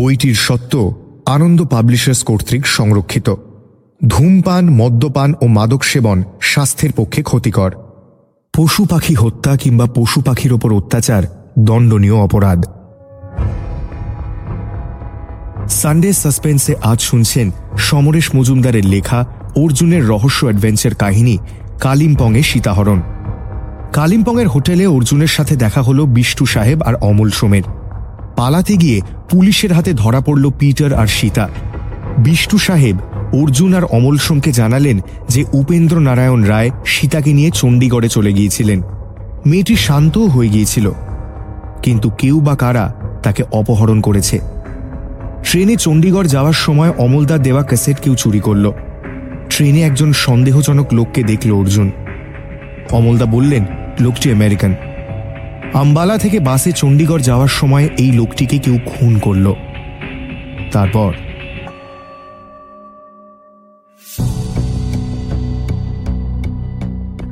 বইটির সত্য আনন্দ পাবলিশার্স কর্তৃক সংরক্ষিত। ধূমপান, মদ্যপান ও মাদক সেবন স্বাস্থ্যের পক্ষে ক্ষতিকর। পশু পাখি হত্যা কিংবা পশু পাখির ওপর অত্যাচার দণ্ডনীয় অপরাধ। সানডে সাসপেন্সে আজ শুনছেন সমরেশ মজুমদারের লেখা অর্জুনের রহস্য অ্যাডভেঞ্চার কাহিনী কালিম্পংয়ে সীতাহরণ। কালিম্পংয়ের হোটেলে অর্জুনের সাথে দেখা হলো বিষ্টু সাহেব আর অমল সোমের। পালাতে গিয়ে পুলিশের হাতে ধরা পড়ল পিটার আর সীতা। বিষ্টু সাহেব, অর্জুন আর অমল সোমকে জানালেন যে উপেন্দ্র নারায়ণ রায় সীতাকে নিয়ে চণ্ডীগড়ে চলে গিয়েছিলেন। মেয়েটি শান্তও হয়ে গিয়েছিল। কিন্তু কেউ বা কারা তাকে অপহরণ করেছে। ট্রেনে চণ্ডীগড় যাওয়ার সময় অমলদার দেওয়া ক্যাসেট কেউ চুরি করল। ট্রেনে একজন সন্দেহজনক লোককে দেখল অর্জুন। অমলদা বললেন, লোকটি আমেরিকান। আম্বালা থেকে বাসে চণ্ডীগড় যাওয়ার সময় এই লোকটিকে কেউ খুন করল। তারপর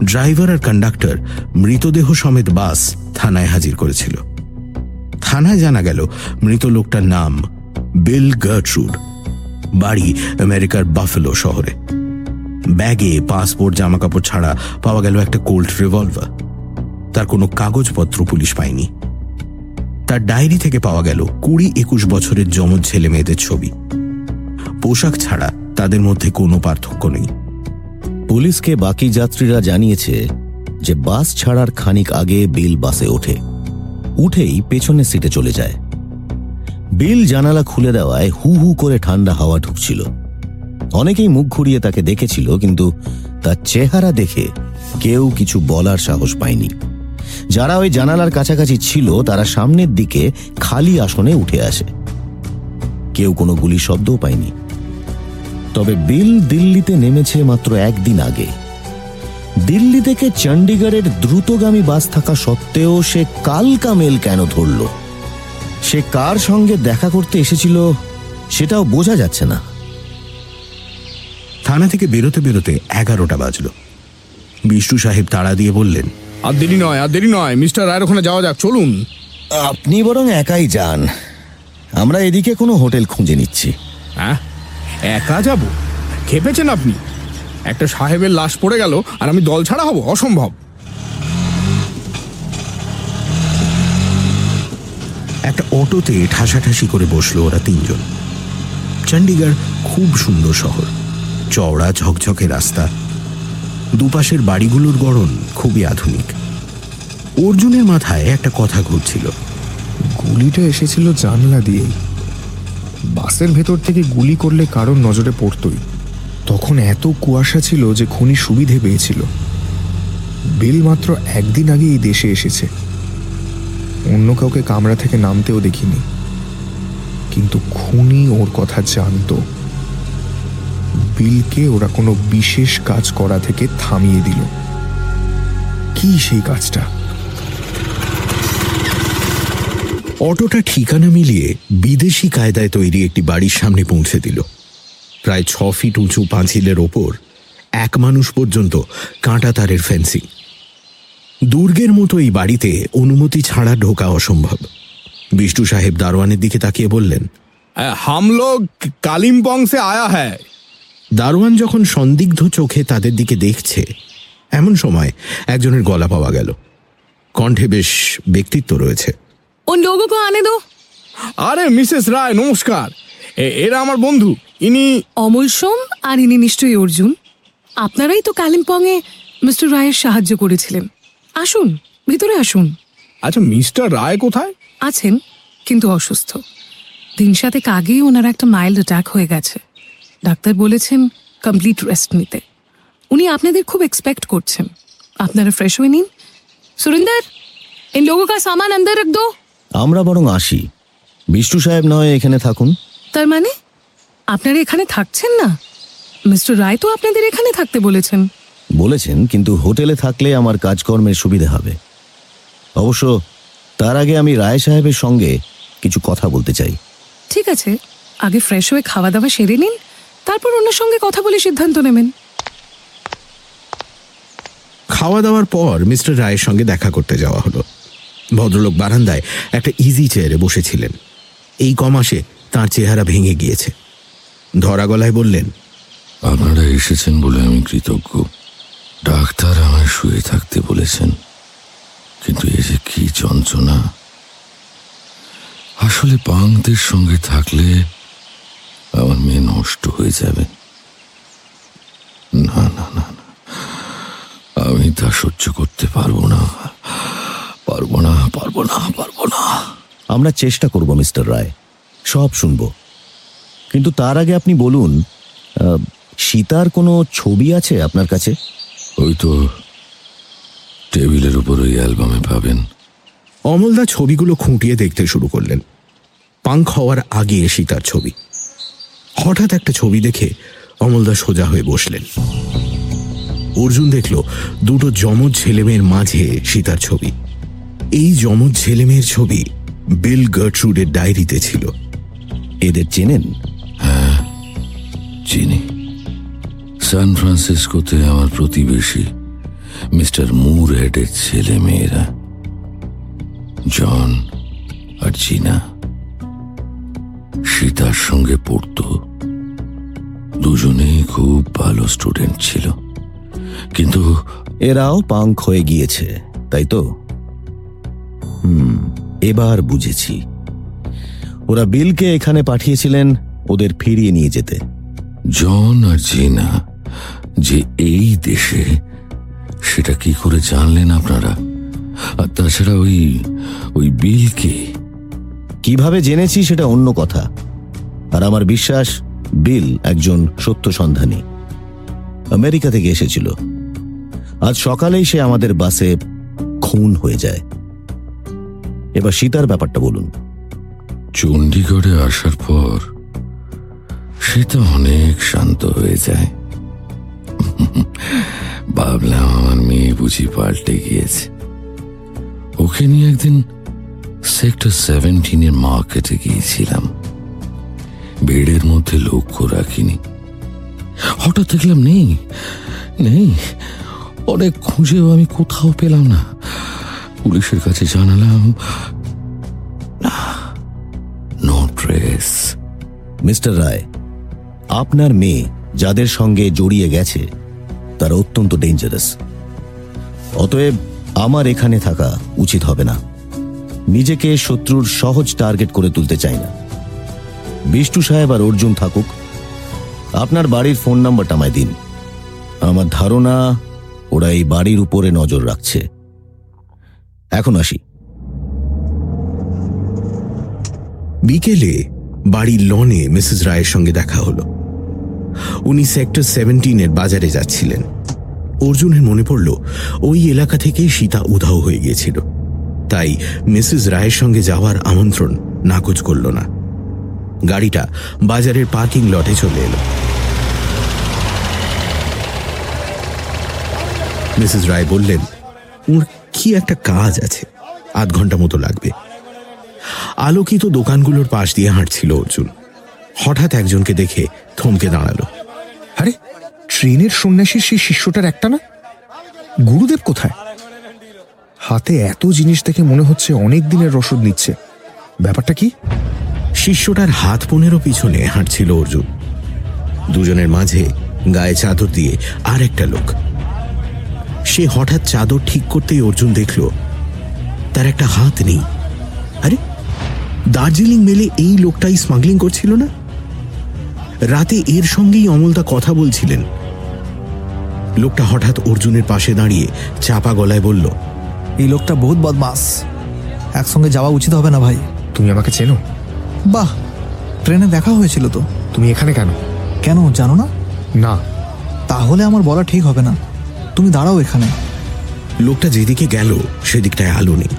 ড্রাইভার আর কন্ডাক্টর মৃতদেহ সমেত বাস থানায় হাজির করেছিল। থানায় জানা গেল, মৃত লোকটার নাম বিল গার্টরুড। বাড়ি আমেরিকার বাফেলো শহরে। ব্যাগে, পাসপোর্ট, জামাকাপড় ছাড়া পাওয়া গেল একটা কোল্ড রিভলভার। তার কোনো কাগজপত্র পুলিশ পায়নি। তার ডায়েরি থেকে পাওয়া গেল কুড়ি একুশ বছরের যমজ ছেলে মেয়েদের ছবি। পোশাক ছাড়া তাদের মধ্যে কোনো পার্থক্য নেই। পুলিশকে বাকি যাত্রীরা জানিয়েছে যে বাস ছাড়ার খানিক আগে বিল বাসে ওঠে। উঠেই পেছনের সিটে চলে যায়। বিল জানালা খুলে দেওয়ায় হু হু করে ঠান্ডা হাওয়া ঢুকছিল। অনেকেই মুখ ঘুরিয়ে তাকে দেখেছিল, কিন্তু তার চেহারা দেখে কেউ কিছু বলার সাহস পায়নি। যারা ওই জানালার কাছাকাছি ছিল, তারা সামনের দিকে খালি আসনে উঠে আসে। কেউ কোনো গুলি শব্দও পায়নি। তবে বিল দিল্লিতে নেমেছে মাত্র একদিন আগে। দিল্লি থেকে চণ্ডীগড়ের দ্রুতগামী বাস থাকা সত্ত্বেও সে কালকা মেল কেন ধরল? সে কার সঙ্গে দেখা করতে এসেছিল, সেটাও বোঝা যাচ্ছে না। থানা থেকে বেরোতে বেরোতে এগারোটা বাজল। বিষ্ণু সাহেব তাড়া দিয়ে বললেন আর দেরি নয় আর দেরি নয়। মিস্টার রায়ের ওখানে যাওয়া যাক চলুন। আপনি বরং একাই যান। আমরা এদিকে কোনো হোটেল খুঁজে নিচ্ছি। হ্যাঁ? একা যাব? খেপেছেন আপনি? একটা সাহেবের লাশ পড়ে গেল আর আমি দল ছাড়া হব? অসম্ভব। একটা অটোতে ঠাসাঠাসি করে বসল ওরা তিনজন। চণ্ডীগড় খুব সুন্দর শহর। চওড়া ঝকঝকে রাস্তা। দুপাশের বাড়িগুলোর গড়ন খুবই আধুনিক। অর্জুনের মাথায় একটা কথা ঘুরছিল। গুলিটা এসেছিল জানলা দিয়েই বাসের ভেতর থেকে গুলি করলে কারোর নজরে পড়তই। তখন এত কুয়াশা ছিল যে খুনি সুবিধে পেয়েছিল। বিল মাত্র একদিন আগে এই দেশে এসেছে। অন্য কাউকে কামরা থেকে নামতেও দেখিনি। কিন্তু খুনি ওর কথা জানতো। বিলকে ওরা কোনো বিশেষ কাজ করা থেকে থামিয়ে দিল। কি সেই কাজটা? অটোটা ঠিকানা মিলিয়ে বিদেশি কায়দায় তৈরি একটি বাড়ির সামনে পৌঁছে দিল। প্রায় ছ ফিট উঁচু পাঁচিলের ওপর এক মানুষ পর্যন্ত কাঁটা তারের ফেন্সিং। দুর্গের মতো এই বাড়িতে অনুমতি ছাড়া ঢোকা অসম্ভব। বিষ্ণু সাহেব দারোয়ানের দিকে তাকিয়ে বললেন হাম লোক কালিম্পং সে আয়া হ্যায়। দারোয়ান যখন সন্দিগ্ধ চোখে তাদের দিকে দেখছে এমন সময় একজনের গলা পাওয়া গেল। কণ্ঠে বেশ ব্যক্তিত্ব রয়েছে। ও লোগোকে আনে দো। আরে মিসেস রায় নমস্কার। এরা আমার বন্ধু। ইনি অমল সোম আর ইনি নিশ্চয়ই অর্জুন। আপনারাই তো কালিম্পংয়ে মিস্টার রায়ের সাহায্য করেছিলেন। আসুন ভিতরে আসুন। আচ্ছা মিস্টার রায় কোথায়? আছেন কিন্তু অসুস্থ। দিন সাতেক আগেই ওনার একটা মাইল্ড অ্যাটাক হয়ে গেছে। ডাক্তার বলেছেন কমপ্লিট রেস্ট নিতে। উনি আপনাদের খুব এক্সপেক্ট করছেন। আপনারা ফ্রেশ হয়ে নিন। সুরিন্দর এই লোক কা সামান আন্দর রাখ দো। আমরা বরং আসি। বিষ্ণু সাহেব নয় এখানে থাকুন। তার মানে আপনারা এখানে থাকছেন না? মিস্টার রায় তো আপনাদের এখানে থাকতে বলেছেন। বলেছেন কিন্তু হোটেলে থাকলে আমার কাজকর্মের সুবিধে হবে। অবশ্য তার আগে আমি রায় সাহেবের সঙ্গে কিছু কথা বলতে চাই। ঠিক আছে আগে ফ্রেশ হয়ে খাওয়া দাওয়া সেরে নিন। তারপর ওনার সঙ্গে কথা বলে সিদ্ধান্ত নেবেন। খাওয়া দাওয়ার পর মিস্টার রায়ের সঙ্গে দেখা করতে যাওয়া হলো। ভদ্রলোক বারান্দায় একটা ইজি চেয়ারে বসেছিলেন। এই কমাসে তার চেহারা ভেঙে গিয়েছে। ধরা গলায় বললেন আপনারা এসেছেন বলে আমি কৃতজ্ঞ। ডাক্তার আমায় শুয়ে থাকতে বলেছেন। কিন্তু এ যে কি যন্ত্রণা। আসলে পাংদের সঙ্গে থাকলে আমার মেয়ে নষ্ট হয়ে যাবে। না না না না। আমি তা সহ্য করতে পারব না। পারব না পারব না পারব না। আমরা চেষ্টা করব মিস্টার রায়। সব শুনব। কিন্তু তার আগে আপনি বলুন সীতার কোনো ছবি আছে আপনার কাছে? ওই তো টেবিলের উপর ওই অ্যালবামে পাবেন। অমলদা ছবিগুলো খুঁটিয়ে দেখতে শুরু করলেন। পাঙ্ক হওয়ার আগে সীতার ছবি। হঠাৎ একটা ছবি দেখে অমলদা সোজা হয়ে বসলেন। অর্জুন দেখল দুটো যমজ ছেলেমেয়ের মাঝে সীতার ছবি। এই যমজ ছেলেমেয়ের ছবি বিল গার্ট্রুডের ডায়েরিতে ছিল। এদের চেনেন? চিনি। সান ফ্রান্সিসকোতে আমার প্রতিবেশী মিস্টার মুর হেডের ছেলে মেয়েরা জন আর জিনা, সীতার সঙ্গে পড়তো। দুজনেই খুব ভালো স্টুডেন্ট ছিল। কিন্তু এরাও পাঙ্ক হয়ে গিয়েছে, তাই তো? হুম, এবার বুঝেছি। ওরা বিলকে এখানে পাঠিয়েছিলেন ওদের ফিরিয়ে নিয়ে যেতে। জন আর জিনা, যে এই দেশে, সেটা কি করে জানলেন আপনারা? আর তাছাড়া ওই ওই বিলকে? কীভাবে জেনেছি সেটা অন্য কথা। আর আমার বিশ্বাস বিল একজন সত্য সন্ধানী। আমেরিকা থেকে এসেছিল। আজ সকালেই সে আমাদের বাসে খুন হয়ে যায়। এবার সীতার ব্যাপারটা বলুন। চণ্ডীগড়ে আসার পর সে তো অনেক শান্ত হয়ে যায়। ভাবলাম আমার মেয়ে বুঝি পাল্টে গিয়েছে। ওকে নিয়ে একদিন সেক্টর সেভেন্টিনের মার্কেটে গিয়েছিলাম। বেডের মধ্যে লক্ষ্য রাখিনি। হঠাৎ দেখলাম নেই নেই। অনেক খুঁজেও আমি কোথাও পেলাম না। পুলিশের কাছে জানালাম, নো ট্রেস মিস্টার রায়, আপনার মেয়ে যাদের সঙ্গে জড়িয়ে গেছে, তারা অত্যন্ত ডেঞ্জারাস অতএব আমার এখানে থাকা উচিত হবে না। নিজেকে শত্রুর সহজ টার্গেট করে তুলতে চাই না। বিষ্টু সাহেব আর অর্জুন থাকুক, আপনার বাড়ির ফোন নাম্বারটা আমায় দিন। আমার ধারণা, ওরা এই বাড়ির উপরে নজর রাখছে। এখন আসি। বিকেলে বাড়ির লনে মিসেস রায়ের সঙ্গে দেখা হলো। উনি সেক্টর সেভেন্টিনের বাজারে যাচ্ছিলেন। অর্জুনের মনে পড়ল, ওই এলাকা থেকে সীতা উধাও হয়ে গিয়েছিল। তাই মিসেস রায়ের সঙ্গে যাওয়ার আমন্ত্রণ নাকচ করল না। গাড়িটা বাজারের পার্কিং লটে চলে এলো। মিসেস রায় বললেন ওর কি একটা কাজ আছে। আধ ঘণ্টা মতো লাগবে। আলোকিত দোকানগুলোর পাশ দিয়ে হাঁটছিল অর্জুন। হঠাৎ একজনকে দেখে থমকে দাঁড়াল। আরে, ট্রেনের সন্ন্যাসীর সেই শিষ্যটার একটা না? গুরুদেব কোথায়? হাতে এত জিনিস দেখে মনে হচ্ছে অনেক দিনের রসদ নিচ্ছে। ব্যাপারটা কি? শিষ্যটার হাত পনেরো পিছনে হাঁটছিল অর্জুন। দুজনের মাঝে গায়ে চাদর দিয়ে আর একটা লোক। সে হঠাৎ চাদর ঠিক করতেই অর্জুন দেখল তার একটা হাত নেই। আরে দার্জিলিং মেলে এই লোকটাই স্মাগলিং করছিল না? রাতে এর সঙ্গেই অমলদা কথা বলছিলেন। লোকটা হঠাৎ অর্জুনের পাশে দাঁড়িয়ে চাপা গলায় বলল এই লোকটা বহুত বদমাস। একসঙ্গে যাওয়া উচিত হবে না ভাই। তুমি আমাকে চেনো? বাহ ট্রেনে দেখা হয়েছিল তো। তুমি এখানে কেন? কেন জানো না? না। তাহলে আমার বলা ঠিক হবে না। তুমি দাঁড়াও এখানে। লোকটা যেদিকে গেল সেদিকটায় আলো নেই।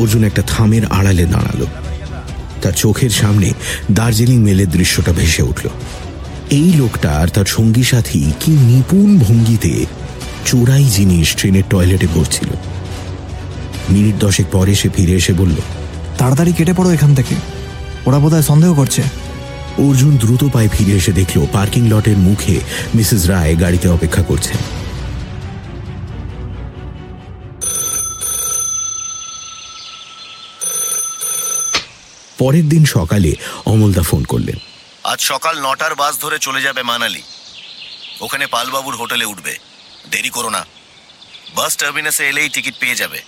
অর্জুন একটা থামের আড়ালে দাঁড়াল। তার চোখের সামনে দার্জিলিং মেলের দৃশ্যটা ভেসে উঠল। এই লোকটা আর তার সঙ্গী সাথী কি নিপুণ ভঙ্গিতে চোরাই জিনিস ট্রেনের টয়লেটে ভরছিল। মিনিট দশেক পরে সে ফিরে এসে বলল তাড়াতাড়ি কেটে পড়ো এখান থেকে। ওরা বোধহয় সন্দেহ করছে। অর্জুন দ্রুত পায়ে ফিরে এসে দেখল পার্কিং লটের মুখে মিসেস রায় গাড়িতে অপেক্ষা করছেন পরের দিন সকালে অমলদা ফোন করলেন। আজ সকাল নটার বাস ধরে চলে যাবে মানালি। ওখানে পালবাবুর হোটেলে উঠবে। দেরি করো না। বাস টার্মিনাসে এলেই টিকিট পেয়ে যাবে।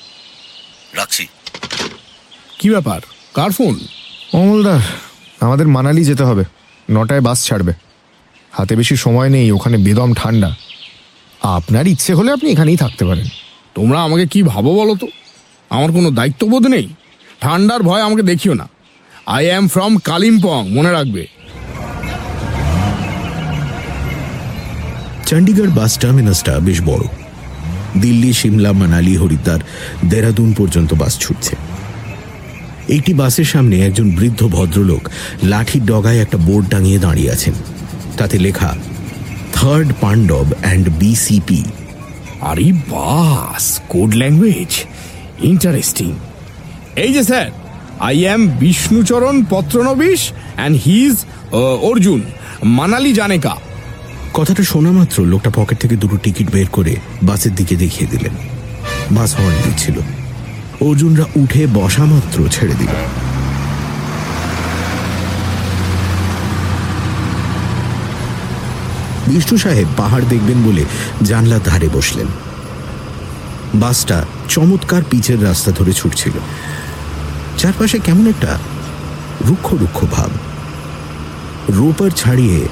রাখছি। কি ব্যাপার? কার ফোন? অমলদা আমাদের মানালি যেতে হবে। নটায় বাস ছাড়বে। হাতে বেশি সময় নেই ওখানে বেদম ঠান্ডা। আপনার ইচ্ছে হলে আপনি এখানেই থাকতে পারেন। তোমরা আমাকে কি ভাবো বলো তো? আমার কোনো দায়িত্ববোধ নেই। ঠান্ডার ভয় আমাকে দেখিও না। আই অ্যাম ফ্রম কালিম্পং মনে রাখবে। চণ্ডীগড় বাস টার্মিনাসটা বেশ বড়। দিল্লি সিমলা মানালি হরিদ্বার দেরাদুন পর্যন্ত বাস ছুটছে। একটি বাসের সামনে একজন বৃদ্ধ ভদ্রলোক লাঠির ডগায় একটা বোর্ড টাঙিয়ে দাঁড়িয়ে আছেন। তাতে লেখা থার্ড পাণ্ডব অ্যান্ড বিসিপি আরে বাস কোড ল্যাঙ্গুয়েজ ইন্টারেস্টিং এই যে sir I am Bishnucharan Patranabish and his Arjun Manali জানেকা কথাটা শোনা মাত্র লোকটা পকেট থেকে দুটো টিকিট বের করে বাসের দিকে দেখিয়ে দিলেন। বাস হর্ন দিচ্ছিল। অর্জুনরা উঠে বসা মাত্র ছেড়ে দিল। বিষ্ণু সাহেব পাহাড় দেখবেন বলে জানলার ধারে বসলেন। বাসটা চমৎকার পিচের রাস্তা ধরে ছুটছিল। চারপাশে কেমন একটা রুক্ষ রুক্ষ ভাব। রোপার ছাড়িয়ে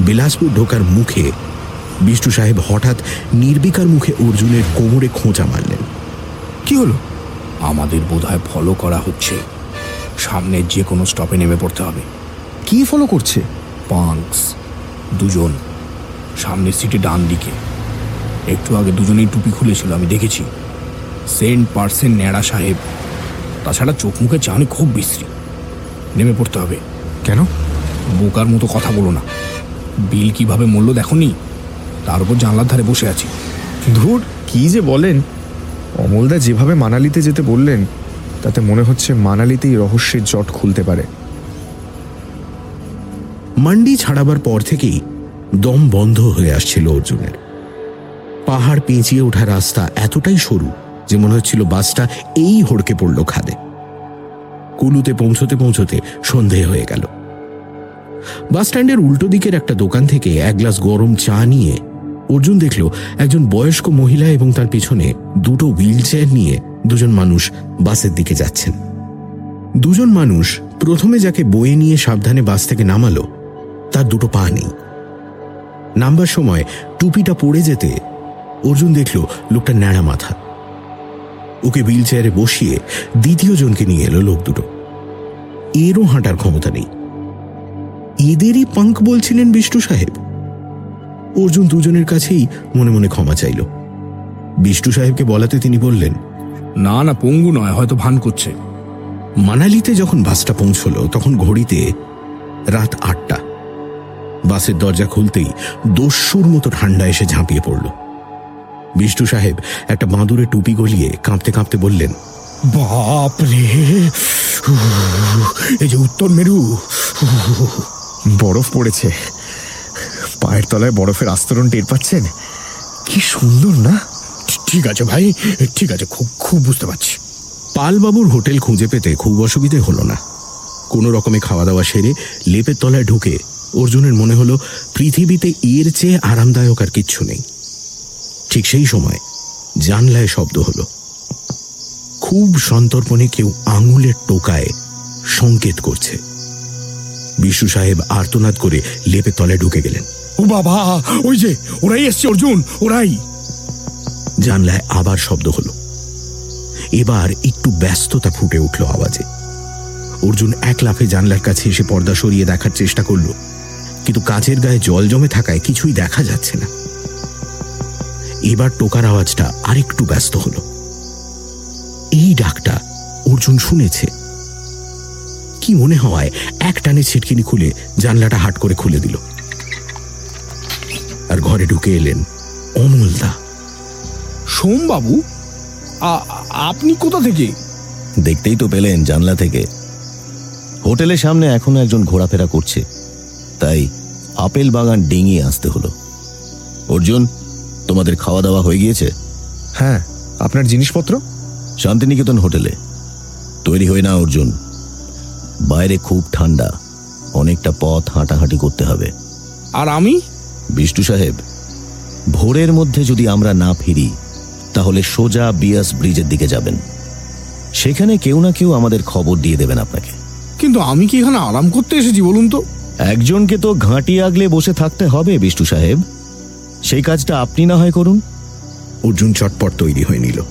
বিলাসপুর ঢোকার মুখে বিষ্ণু সাহেব হঠাৎ নির্বিকার মুখে অর্জুনের কোমরে খোঁচা মারলেন। কি হলো? আমাদের বোধহয় ফলো করা হচ্ছে। সামনের যে কোনো স্টপে নেমে পড়তে হবে। কি ফলো করছে? পাঙ্কস দুজন। সামনের সিটে ডান দিকে। একটু আগে দুজনেই টুপি খুলেছিল আমি দেখেছি। সেন্ট পার্সেন্ট ন্যাড়া সাহেব। তাছাড়া চোখ মুখে চানি খুব বিশ্রী। নেমে পড়তে হবে। কেন? বোকার মতো কথা বলো না। বিল কীভাবে মূল্য দেখনি তার উপর জানলার ধারে বসে আছি। ধুর কি যে বলেন। অমলদা যেভাবে মানালিতে যেতে বললেন, তাতে মনে হচ্ছে মানালিতেই রহস্যের জট খুলতে পারে। মান্ডি ছাড়াবার পর থেকেই দম বন্ধ হয়ে আসছিল অর্জুনের। পাহাড় পেঁচিয়ে ওঠা রাস্তা এতটাই সরু যে মনে হচ্ছিল বাসটা এই হড়কে পড়ল খাদে। কুলুতে পৌঁছতে পৌঁছতে সন্ধে হয়ে গেল। বাস স্ট্যান্ডের উল্টো দিকের একটা দোকান থেকে এক গ্লাস গরম চা নিয়ে অর্জুন দেখল একজন বয়স্ক মহিলা এবং তার পিছনে দুটো হুইল নিয়ে দুজন মানুষ বাসের দিকে যাচ্ছেন। দুজন মানুষ প্রথমে যাকে বয়ে নিয়ে সাবধানে বাস থেকে নামালো, তার দুটো পা নেই। নামবার সময় টুপিটা পড়ে যেতে অর্জুন দেখল লোকটা ন্যাড়া মাথা। ওকে হুইল চেয়ারে বসিয়ে দ্বিতীয় জনকে নিয়ে এলো লোক দুটো। এরও হাঁটার ক্ষমতা নেই। এদেরই পাঙ্ক বলছিলেন বিষ্ণু সাহেব। অর্জুন দুজনের কাছেই মনে মনে ক্ষমা চাইল। বিষ্ণু সাহেবকে বলাতে তিনি বললেন না না পঙ্গু নয় হয়তো ভান করছে। মানালিতে যখন বাসটা পৌঁছলো তখন ঘড়িতে রাত আটটা। বাসের দরজা খুলতেই দস্যুর মতো ঠান্ডা এসে ঝাঁপিয়ে পড়ল। বিষ্ণু সাহেব একটা বাঁদুরে টুপি গলিয়ে কাঁপতে কাঁপতে বললেন বাপরে এই যে উত্তর মেরু বরফ পড়েছে। পায়ের তলায় বরফের আস্তরণ টের পাচ্ছেন? কি সুন্দর, না? ঠিক আছে ভাই, ঠিক আছে, খুব খুব বুঝতে পারছি। পালবাবুর হোটেল খুঁজে পেতে খুব অসুবিধে হলো না। কোনো রকমে খাওয়া দাওয়া সেরে লেপের তলায় ঢুকে অর্জুনের মনে হলো পৃথিবীতে এর চেয়ে আরামদায়ক আর কিচ্ছু নেই। ঠিক সেই সময় জানলায় শব্দ হলো। খুব সন্তর্পণে কেউ আঙুলের টোকায় সংকেত করছে। বিশু সাহেব আর্তনাদ করে লেপের তলায় ঢুকে গেলেন। ও বাবা, ওই যে, ওরাই এসছে, অর্জুন, ওরাই। জানলায় আবার শব্দ হলো। এবার একটু ব্যস্ততা ফুটে উঠল আওয়াজে। অর্জুন এক লাফে জানলার কাছে এসে পর্দা সরিয়ে দেখার চেষ্টা করল। কিন্তু কাচের গায়ে জল জমে থাকায় কিছুই দেখা যাচ্ছে না। এবার টোকার আওয়াজটা আরেকটু ব্যস্ত হল। এই ডাকটা অর্জুন শুনেছে। কি মনে হওয়ায় এক টানে ছিটকিনি খুলে জানলাটা হাট করে খুলে দিল। আর ঘরে ঢুকে এলেন অমলদা। সোমবাবু আপনি কোথা থেকে? দেখতেই তো পেলেন জানলা থেকে। হোটেলের সামনে এখনও একজন ঘোরাফেরা করছে। তাই আপেল বাগান ডিঙিয়ে আসতে হলো। অর্জুন তোমাদের খাওয়া দাওয়া হয়ে গিয়েছে? হ্যাঁ আপনার জিনিসপত্র? শান্তিনিকেতন হোটেলে। তৈরি হয়ে না অর্জুন। বাইরে খুব ঠান্ডা। অনেকটা পথ হাঁটাহাঁটি করতে হবে। আর আমি? বিষ্টু সাহেব ভোরের মধ্যে যদি আমরা না ফিরি তাহলে সোজা বিয়াস ব্রিজের দিকে যাবেন। সেখানে কেউ না কেউ আমাদের খবর দিয়ে দেবেন আপনাকে। কিন্তু আমি কি এখানে আরাম করতে এসেছি বলুন তো? একজনকে তো ঘাঁটি আগলে বসে থাকতে হবে বিষ্টু সাহেব। সেই কাজটা আপনি না হয় করুন। অর্জুন চটপট তৈরি হয়ে নিল।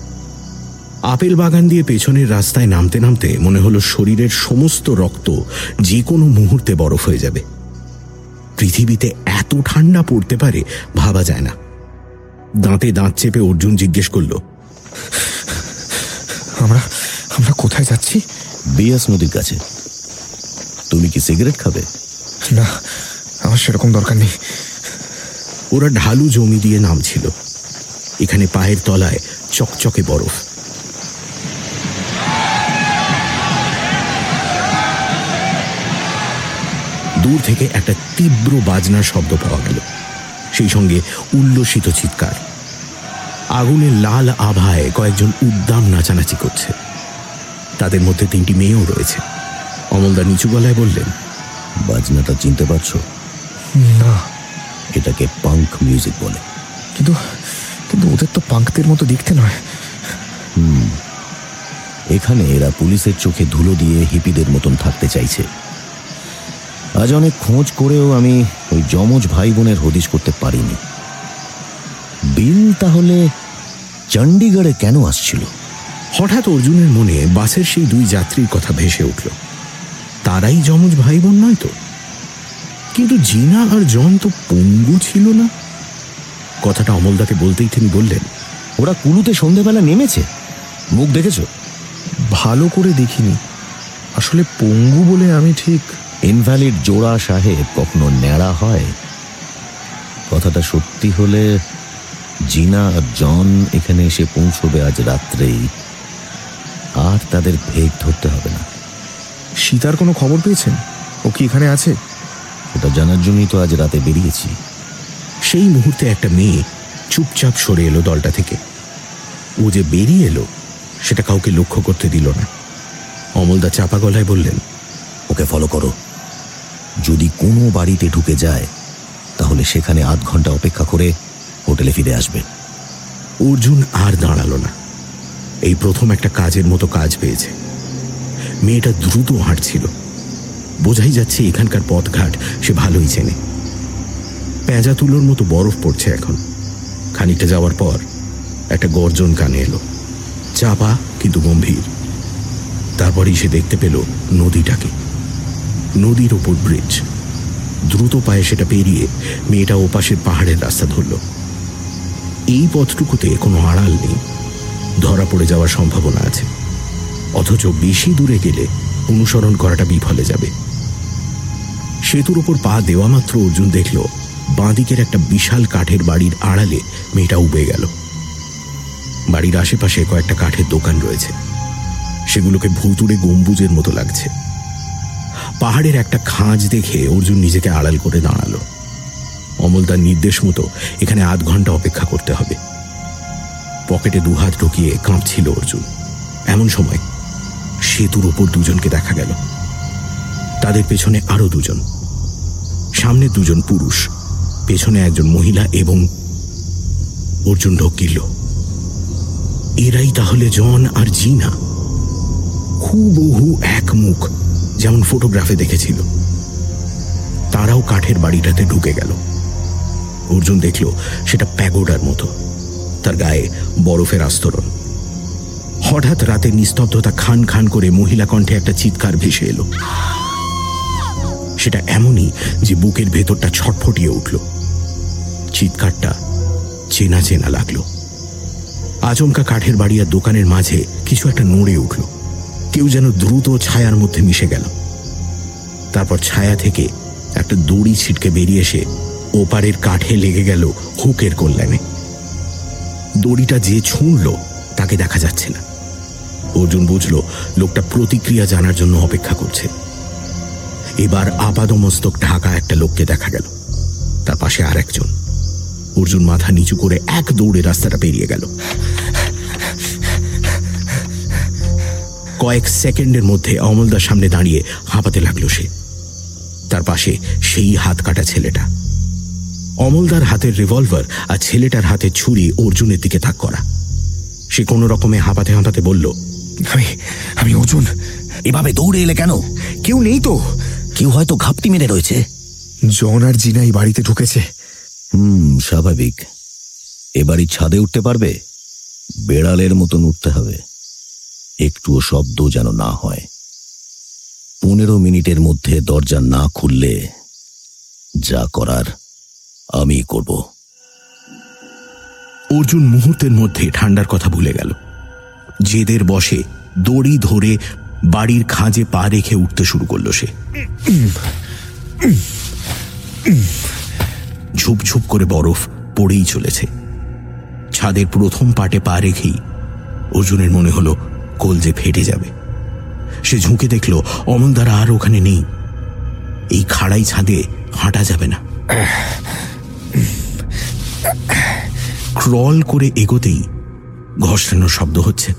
আপেল বাগান দিয়ে পেছনের রাস্তায় নামতে নামতে মনে হলো শরীরের সমস্ত রক্ত যে কোনো মুহূর্তে বরফ হয়ে যাবে। পৃথিবীতে এত ঠান্ডা পড়তে পারে ভাবা যায় না। দাঁতে দাঁত চেপে অর্জুন জিজ্ঞেস করল আমরা আমরা কোথায় যাচ্ছি? বিয়াস নদীর কাছে। তুমি কি সিগারেট খাবে? না আমার সেরকম দরকার নেই। ওরা ঢালু জমি দিয়ে নামছিল। এখানে পায়ের তলায় চকচকে বরফ। দূর থেকে একটা তীব্র বাজনার শব্দ পাওয়া গেল। সেই সঙ্গে উল্লসিত চিৎকার। আগুনের লাল আভায় কয়েকজন উদ্দাম নাচানাচি করছে। তাদের মধ্যে তিনটি মেয়েও রয়েছে। অমলদা নিচু গলায় বললেন বাজনাটা চিনতে পারছ? না। এটাকে পাঙ্ক মিউজিক বলে। কিন্তু কিন্তু ওদের তো পাঙ্কদের মতো দেখতে নয়। এখানে এরা পুলিশের চোখে ধুলো দিয়ে হিপিদের মতন থাকতে চাইছে। আজ অনেক খোঁজ করেও আমি ওই যমজ ভাই বোনের হদিশ করতে পারিনি। বিল তাহলে চণ্ডীগড়ে কেন আসছিল? হঠাৎ অর্জুনের মনে বাসের সেই দুই যাত্রীর কথা ভেসে উঠল। তারাই যমজ ভাই বোন নয় তো? কিন্তু জিনা আর জন তো পঙ্গু ছিল না? কথাটা অমলদাকে বলতেই তিনি বললেন ওরা কুলুতে সন্ধেবেলা নেমেছে। মুখ দেখেছ? ভালো করে দেখিনি। আসলে পঙ্গু বলে আমি ঠিক ইনভ্যালিড জোড়া সাহেব কখনো ন্যাড়া হয়? কথাটা সত্যি হলে জিনা আর জন এখানে এসে পৌঁছবে আজ রাত্রেই। আর তাদের ভেগ ধরতে হবে না। সীতার কোনো খবর পেয়েছেন? ও কি এখানে আছে? ওটা জানার জন্যই তো আজ রাতে বেরিয়েছি। সেই মুহূর্তে একটা মেয়ে চুপচাপ সরে এলো দলটা থেকে। ও যে বেরিয়ে এলো সেটা কাউকে লক্ষ্য করতে দিল না। অমলদা চাপা গলায় বললেন ওকে ফলো করো। যদি কোনো বাড়িতে ঢুকে যায়, তাহলে সেখানে আধ ঘণ্টা অপেক্ষা করে হোটেলে ফিরে আসবে। অর্জুন আর দাঁড়াল না। এই প্রথম একটা কাজের মতো কাজ পেয়েছে। মেয়েটা দ্রুত হাঁটছিল। বোঝাই যাচ্ছে এখানকার পথঘাট সে ভালোই চেনে। পেঁজা তুলোর মতো বরফ পড়ছে এখন। খানিকটা যাওয়ার পর একটা গর্জন কানে এলো। চাপা কিন্তু গম্ভীর। তারপরেই সে দেখতে পেল নদীটাকে। নদীর ওপর ব্রিজ দ্রুত পায়ে সেটা পেরিয়ে মেয়েটা ওপাশের পাহাড়ের রাস্তা ধরল। এই পথটুকুতে কোনো আড়াল নেই। ধরা পড়ে যাওয়ার সম্ভাবনা আছে। অথচ বেশি দূরে গেলে অনুসরণ করাটা বিফলে যাবে। সেতুর ওপর পা দেওয়া মাত্র অর্জুন দেখল, বাঁদিকের একটা বিশাল কাঠের বাড়ির আড়ালে মেয়েটা উবে গেল। বাড়ির আশেপাশে কয়েকটা কাঠের দোকান রয়েছে। সেগুলোকে ভুতুড়ে গম্বুজের মতো লাগছে। পাহাড়ের একটা খাঁজ দেখে অর্জুন নিজেকে আড়াল করে দাঁড়াল। অমলদার নির্দেশ মতো এখানে আধ ঘণ্টা অপেক্ষা করতে হবে। পকেটে দুহাত ঢুকিয়ে কাঁপছিল অর্জুন। এমন সময় সেতুর ওপর দুজনকে দেখা গেল। তাদের পেছনে আরও দুজন। সামনে দুজন পুরুষ, পেছনে একজন মহিলা এবং অর্জুন ঢকিল এরাই তাহলে জন আর জিনা। হুবহু এক মুখ। যেমন ফটোগ্রাফে দেখেছিল। তারাও কাঠের বাড়িটাতে ঢুকে গেল। অর্জুন দেখল, সেটা প্যাগোডার মতো। তার গায়ে বরফের আস্তরণ। হঠাৎ রাতের নিস্তব্ধতা খান খান করে মহিলা কণ্ঠে একটা চিৎকার ভেসে এলো। সেটা এমনই যে বুকের ভেতরটা ছটফটিয়ে উঠল। চিৎকারটা চেনা চেনা লাগল। আচমকা কাঠের বাড়ি আর দোকানের মাঝে কিছু একটা নড়ে উঠল। কেউ যেন দ্রুত ছায়ার মধ্যে মিশে গেল। তারপর ছায়া থেকে একটা দড়ি ছিটকে বেরিয়ে এসে ওপারের কাঠে লেগে গেল হুকের কল্যাণে। দড়িটা যে ছুঁড়ল, তাকে দেখা যাচ্ছে না। অর্জুন বুঝল, লোকটা প্রতিক্রিয়া জানার জন্য অপেক্ষা করছে। এবার আপাদমস্তক ঢাকা একটা লোককে দেখা গেল। তার পাশে আর একজন অর্জুন মাথা নিচু করে এক দৌড়ে রাস্তাটা পেরিয়ে গেল। কয়েক সেকেন্ডের মধ্যে অমলদার সামনে দাঁড়িয়ে হাঁপাতে লাগল সে। তার পাশে সেই হাত কাটা ছেলেটা। অমলদার হাতের রিভলভার আর ছেলেটার হাতে ছুরি অর্জুনের দিকে তাক করা। সে কোনো রকমে হাঁপাতে হাঁপাতে বলল আমি আমি অর্জুন এভাবে দৌড়ে এলে কেন? কেউ নেই তো। কেউ হয়তো ঘাপটি মেরে রয়েছে। জন আর জিনা এই বাড়িতে ঢুকেছে। হুম স্বাভাবিক। এ বাড়ির ছাদে উঠতে পারবে? বেড়ালের মতন উঠতে হবে। একটুও শব্দ যেন না হয়। পনেরো মিনিটের মধ্যে দরজা না খুললে যা করার আমি করব। অর্জুন মুহূর্তের মধ্যে ঠান্ডার কথা ভুলে গেল। জেদের বসে দড়ি ধরে বাড়ির খাঁজে পা রেখে উঠতে শুরু করল সে। ঝুপঝুপ করে বরফ পড়েই চলেছে। ছাদের প্রথম পাটে পা রেখেই অর্জুনের মনে হলো কলজে ফেটে যাবে। সে ঝুঁকে দেখল অমল দ্বারা আর ওখানে নেই। এই খাড়াই ছাদে হাঁটা যাবে না। ক্রল করে এগোতেই ঘষানোর শব্দ হচ্ছে।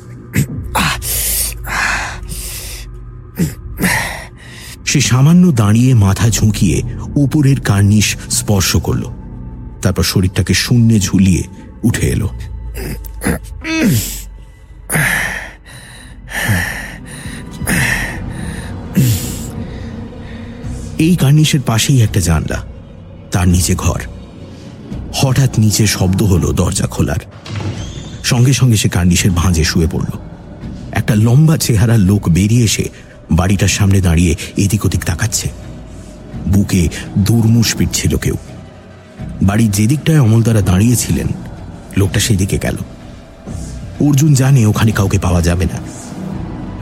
সে সামান্য দাঁড়িয়ে মাথা ঝুঁকিয়ে উপরের কার্নিশ স্পর্শ করল। তারপর শরীরটাকে শূন্যে ঝুলিয়ে উঠে এলো। এই কার্নিশের পাশেই একটা জানলা। তার নিচে ঘর। হঠাৎ নিচে শব্দ হলো দরজা খোলার। সঙ্গে সঙ্গে সে কার্নিশের ভাঁজে শুয়ে পড়ল। একটা লম্বা চেহারার লোক বেরিয়ে এসে বাড়িটার সামনে দাঁড়িয়ে এদিক ওদিক তাকাচ্ছে। বুকে দুর্মুষ পিটছিল কেউ। বাড়ির যেদিকটায় অমলদারা দাঁড়িয়েছিলেন, লোকটা সেদিকে গেল। অর্জুন জানে ওখানে কাউকে পাওয়া যাবে না।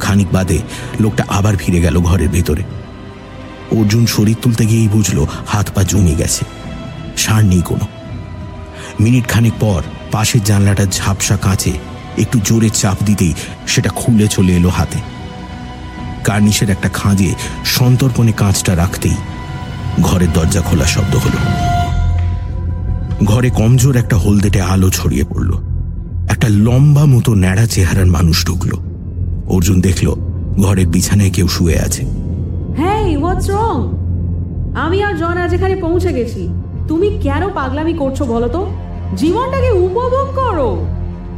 খানিক বাদে লোকটা আবার ফিরে গেল ঘরের ভেতরে। অর্জুন শরীর তুলতে গিয়েই বুঝলো হাত পা জমে গেছে। সার নেই কোনো। মিনিট খানেক পর পাশের জানলাটার ঝাপসা কাঁচে একটু জোরে চাপ দিতেই সেটা খুলে চলে এলো হাতে। কার্নিশের একটা খাঁজে সন্তর্পণে কাঁচটা রাখতেই ঘরের দরজা খোলা শব্দ হলো। ঘরে কমজোর একটা হলদেটে আলো ছড়িয়ে পড়ল। একটা লম্বা মতো ন্যাড়া চেহারার মানুষ ঢুকলো। অর্জুন দেখল ঘরের বিছানায় কেউ শুয়ে আছে। হেই হোয়াটস রং আমি আর জন আজ এখানে পৌঁছে গেছি। তুমি কেন পাগলামি করছ বলো তো? জীবনটাকে উপভোগ করো।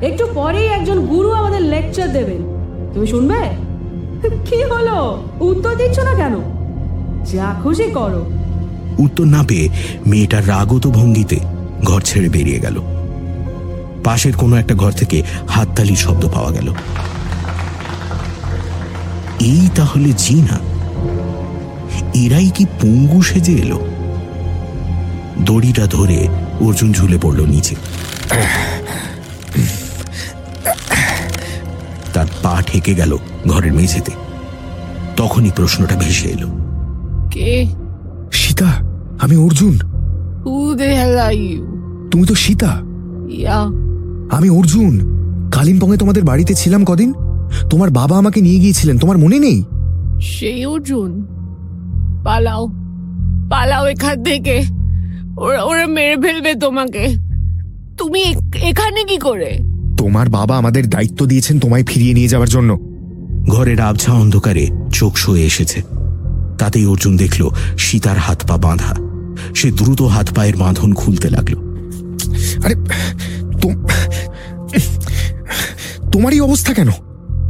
একটু পরেই একজন গুরু আমাদের লেকচার দেবেন। তুমি শুনবে? কি হলো? উত্তর দিচ্ছ না কেন? যা খুশি করো। উত্তর না পেয়ে মেয়েটা রাগত ভঙ্গিতে ঘর ছেড়ে বেরিয়ে গেল। পাশের কোনো একটা ঘর থেকে হাততালির শব্দ পাওয়া গেল। এই তাহলে জিনা। এরাই কি পঙ্গু সেজে এলো? দড়িটা ধরে অর্জুন ঝুলে পড়ল নিচে। তার পা ঠেকে গেল ঘরের মেঝেতে। তখনই প্রশ্নটা ভেসে এলো। কে? সীতা আমি অর্জুন। তুমি তো সীতা। ইয়া আমি অর্জুন। কালিম্পংয়ে তোমাদের বাড়িতে ছিলাম কদিন? তোমার বাবা আমাকে নিয়ে গিয়েছিলেন তোমার মনে নেই? সেই অর্জুন। পালাও। পালাও এখান থেকে। ওরা ওরা মেরে ফেলবে তোমাকে। তুমি এখ- এখানে কি করে? তোমার বাবা আমাদের দায়িত্ব দিয়েছেন তোমায় ফিরিয়ে নিয়ে যাওয়ার জন্য। ঘরের আবছা অন্ধকারে চোখ সয়ে এসেছে। তাতেই অর্জুন দেখল সীতার হাত পা বাঁধা। সে দ্রুত হাত পায়ের বাঁধন খুলতে লাগল। আরে তোম- তোমারই অবস্থা কেন?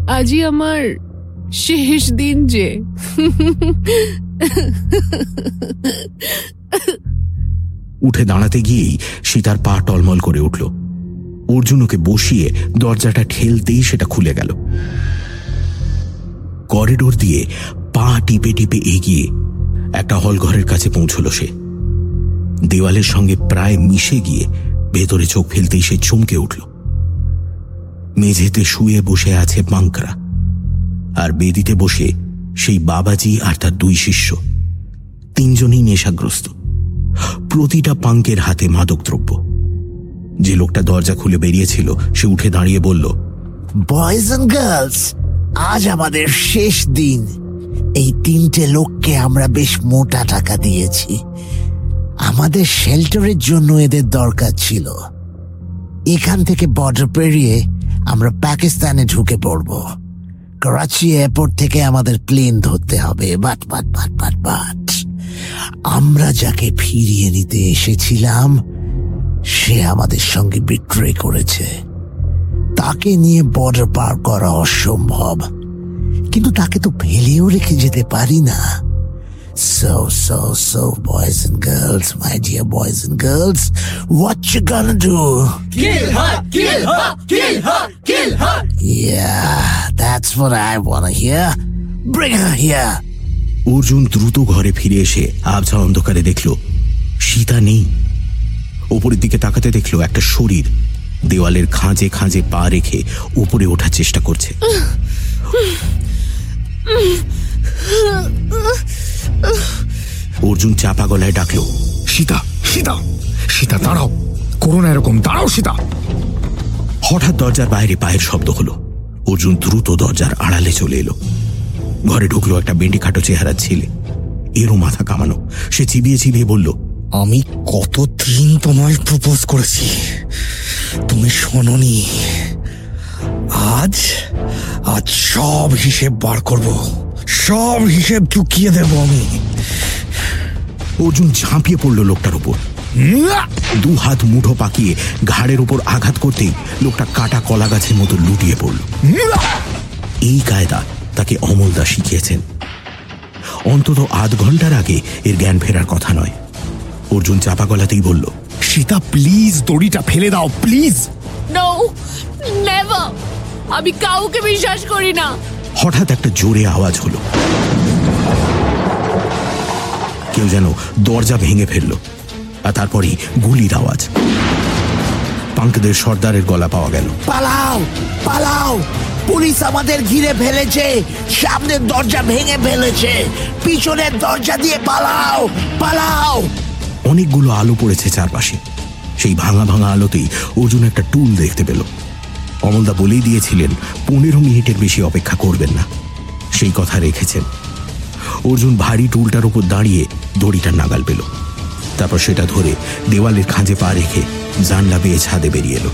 আজই আমার শেষ দিন যে। উঠে দাঁড়াতে গিয়েই সীতার পা টলমল করে উঠল। অর্জুন ওকে বসিয়ে দরজাটা ঠেলতেই সেটা খুলে গেল। করিডোর দিয়ে পা টিপে টিপে এগিয়ে একটা হল ঘরের কাছে পৌঁছল সে। দেওয়ালের সঙ্গে প্রায় মিশে গিয়ে ভেতরে চোখ ফেলতেই সে চমকে উঠল। মেঝেতে শুয়ে বসে আছে বাঙ্করা আর বেদিতে বসে সেই বাবাজি আর তার দুই শিষ্য। তিনজনই নেশাগ্রস্ত। প্রতিটা পাঙ্কের হাতে মাদকদ্রব্য। যে লোকটা দরজা খুলে বেরিয়েছিল, সে উঠে দাঁড়িয়ে বলল বয়েজ অ্যান্ড গার্লস আজ আমাদের শেষ দিন। এই তিনটে লোককে আমরা বেশ মোটা টাকা দিয়েছি। আমাদের শেল্টারের জন্য এদের দরকার ছিল। এখান থেকে বর্ডার পেরিয়ে আমরা পাকিস্তানে ঢুকে পড়ব। করাচি এয়ারপোর্ট থেকে আমাদের প্লেন ধরতে হবে but but but but but আমরা যাকে ফিরিয়ে নিতে এসেছিলাম সে আমাদের সঙ্গে বিট্রে করেছে তাকে নিয়ে বর্ডার পার করা অসম্ভব কিন্তু তাকে তো ফেলেও রেখে যেতে পারি না So, so, so, boys and girls, my dear boys and girls, what you gonna do? Kill! Kill her! Kill her! Kill her! Yeah, that's what I wanna hear. Bring her here. Arjun দ্রুত ঘরে ফিরে এসে আবছা অন্ধকারে দেখল সীতা নেই ওপরের দিকে তাকাতে দেখল একটা শরীর দেওয়ালের খাঁজে খাঁজে পা রেখে উপরে ওঠার চেষ্টা করছে অর্জুন চাপা গলায় ডাকল সীতা সীতা সীতা দাঁড়াও করো না এরকম দাঁড়াও সীতা হঠাৎ দরজার বাইরে পায়ের শব্দ হলো। অর্জুন দ্রুত দরজার আড়ালে চলে এলো। ঘরে ঢুকলো একটা বেন্ডি খাটো চেহারার ছেলে। এরও মাথা কামানো। সে চিবিয়ে চিবিয়ে বলল আমি কতদিন তোমায় প্রপোজ করেছি? তুমি শোনোনি। আজ আজ সব হিসেব বার করব। সব হিসেব চুকিয়ে দেব আমি। অর্জুন ঝাঁপিয়ে পড়ল লোকটার উপর। দু হাত মুঠো পাকিয়ে ঘাড়ের উপর আঘাত করতেই লোকটা কাটা কলা গাছের মতো লুটিয়ে পড়ল। এই কায়দা তাকে অমলদা শিখিয়েছেন। অন্তত আধ ঘণ্টার আগে এর জ্ঞান ফেরার কথা নয়। অর্জুন চাপা গলাতেই বলল সীতা প্লিজ দড়িটা ফেলে দাও প্লিজ আমি কাউকে বিশ্বাস করি না। হঠাৎ একটা জোরে আওয়াজ হলো। কেউ যেন দরজা ভেঙে ফেলল। আর তারপরেই গুলির আওয়াজ। পাঙ্কদের সর্দারের গলা পাওয়া গেল। পালাও পালাও। পুলিশ আমাদের ঘিরে ফেলেছে। সামনের দরজা ভেঙে ফেলেছে। পিছনের দরজা দিয়ে পালাও পালাও। অনেকগুলো আলো পড়েছে চারপাশে। সেই ভাঙা ভাঙা আলোতেই অর্জুন একটা টুল দেখতে পেল। অমলদা বলেই দিয়েছিলেন পনেরো মিনিটের বেশি অপেক্ষা করবেন না। সেই কথা রেখেছেন। অর্জুন ভারী টুলটার উপর দাঁড়িয়ে দড়িটা নাগাল পেল। তারপর সেটা ধরে দেওয়ালের খাঁজে পা রেখে জানলা বেয়ে ছাদে বেরিয়ে এলো।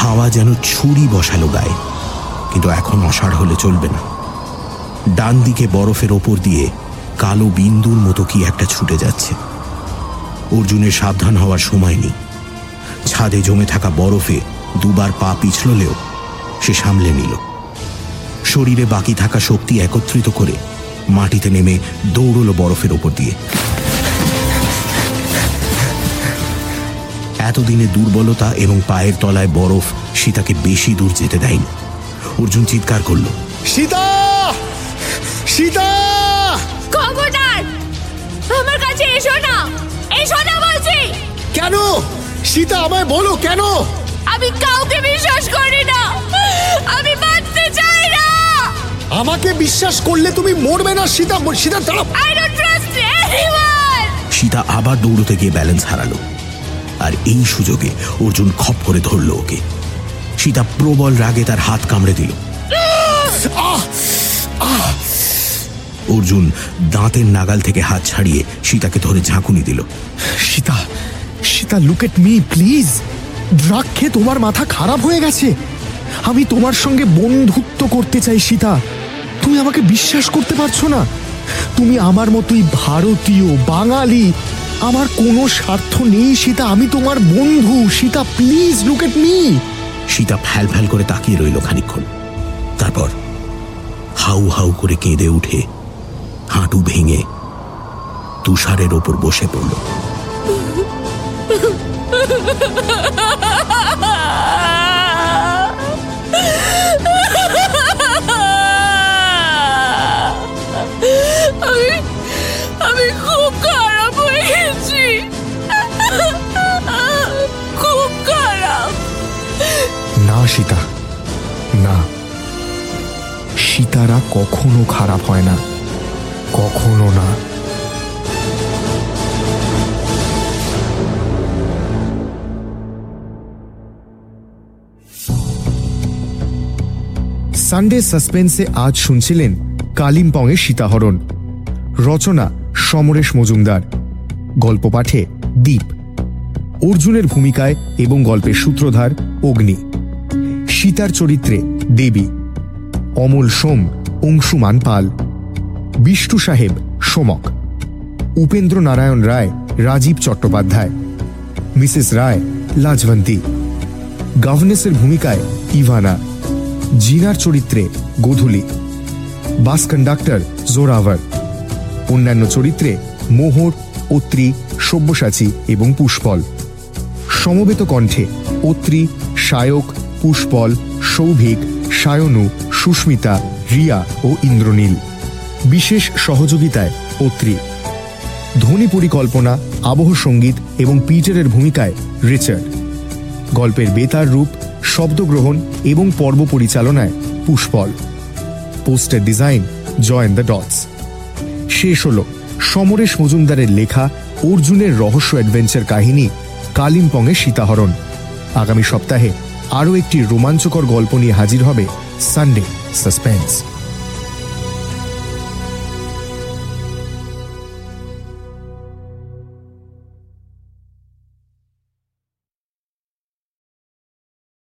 হাওয়া যেন ছুরি বসালো গায়ে, কিন্তু এখন অসাড় হলে চলবে না। ডান দিকে বরফের ওপর দিয়ে কালো বিন্দুর মতো কি একটা ছুটে যাচ্ছে। অর্জুনের সাবধান হওয়ার সময় নেই। ছাদে জমে থাকা বরফে দুবার পা পিছললেও সে সামলে নিল। শরীরে বাকি থাকা শক্তি একত্রিত করে মাটিতে নেমে দৌড়ল বরফের ওপর দিয়ে। এতদিনে দুর্বলতা এবং পায়ের তলায় বরফ সীতাকে বেশি দূর যেতে দেয়নি। অর্জুন চিৎকার করল সীতা! সীতা! খবরদার! আমার কাছে এসো না! এসো না বলছি! কেন? সীতা আমায় বলো কেন? আমি কাউকে বিশ্বাস করি না! আমাকে বিশ্বাস করলে তুমি মরবে না সীতা সীতা দাঁড়াও। I don't trust anyone Sita আবার দৌড়তে গিয়ে ব্যালেন্স হারালো। আর এই সুযোগে অর্জুন খপ করে ধরল ওকে। সীতা প্রবল রাগে তার হাত কামড়ে দিল। অর্জুন দাঁতের নাগাল থেকে হাত ছাড়িয়ে সীতাকে ধরে ঝাঁকুনি দিল। Sita Sita look at me please drug খেয়ে তোমার মাথা খারাপ হয়ে গেছে। আমি তোমার সঙ্গে বন্ধুত্ব করতে চাই সীতা। তুমি আমাকে বিশ্বাস করতে পারছ না? তুমি আমার মতোই ভারতীয়, বাঙালি। আমার কোনো স্বার্থ নেই, সীতা। আমি তোমার বন্ধু। Sita please look at me Sita ফ্যাল ফ্যাল করে তাকিয়ে রইল খানিক্ষণ তারপর হাউ হাউ করে কেঁদে উঠে হাঁটু ভেঙে তুষারের ওপর বসে পড়ল। সীতারা কখনো খারাপ হয় না। কখনো না। সানডে সাসপেন্সে আজ শুনছিলেন কালিম্পংয়ের সীতাহরণ। রচনা সমরেশ মজুমদার। গল্প পাঠে দ্বীপ অর্জুনের ভূমিকায় এবং গল্পের সূত্রধার অগ্নি। সীতার চরিত্রে দেবী। অমল সোম অংশুমান পাল বিষ্ণু সাহেব, সোমক। উপেন্দ্র নারায়ণ রায়, রাজীব চট্টোপাধ্যায়। মিসেস রায়, লাজবন্তী। গভর্নেসের ভূমিকায় ইভানা। জিনার চরিত্রে গোধূলি। বাস কন্ডাক্টর জোরাভার অন্যান্য চরিত্রে মোহর, অত্রি, সব্যসাচী এবং পুষ্পল। সমবেত কণ্ঠে অত্রি শায়ক পুষ্পল, সৌভিক, সায়নু সুস্মিতা, রিয়া ও ইন্দ্রনীল। বিশেষ সহযোগিতায় অত্রি। ধ্বনি পরিকল্পনা, আবহ সংগীত এবং পিটারের ভূমিকায় রিচার্ড। গল্পের বেতার রূপ, শব্দগ্রহণ এবং পর্ব পরিচালনায় Pushpal. Poster design join the dots. শেষ হল সমরেশ মজুমদারের লেখা অর্জুনের রহস্য অ্যাডভেঞ্চার কাহিনী কালিম্পংয়ে সীতাহরণ। আগামী সপ্তাহে আরও একটি রোমাঞ্চকর গল্প নিয়ে হাজির হবে সানডে। সাসপেন্স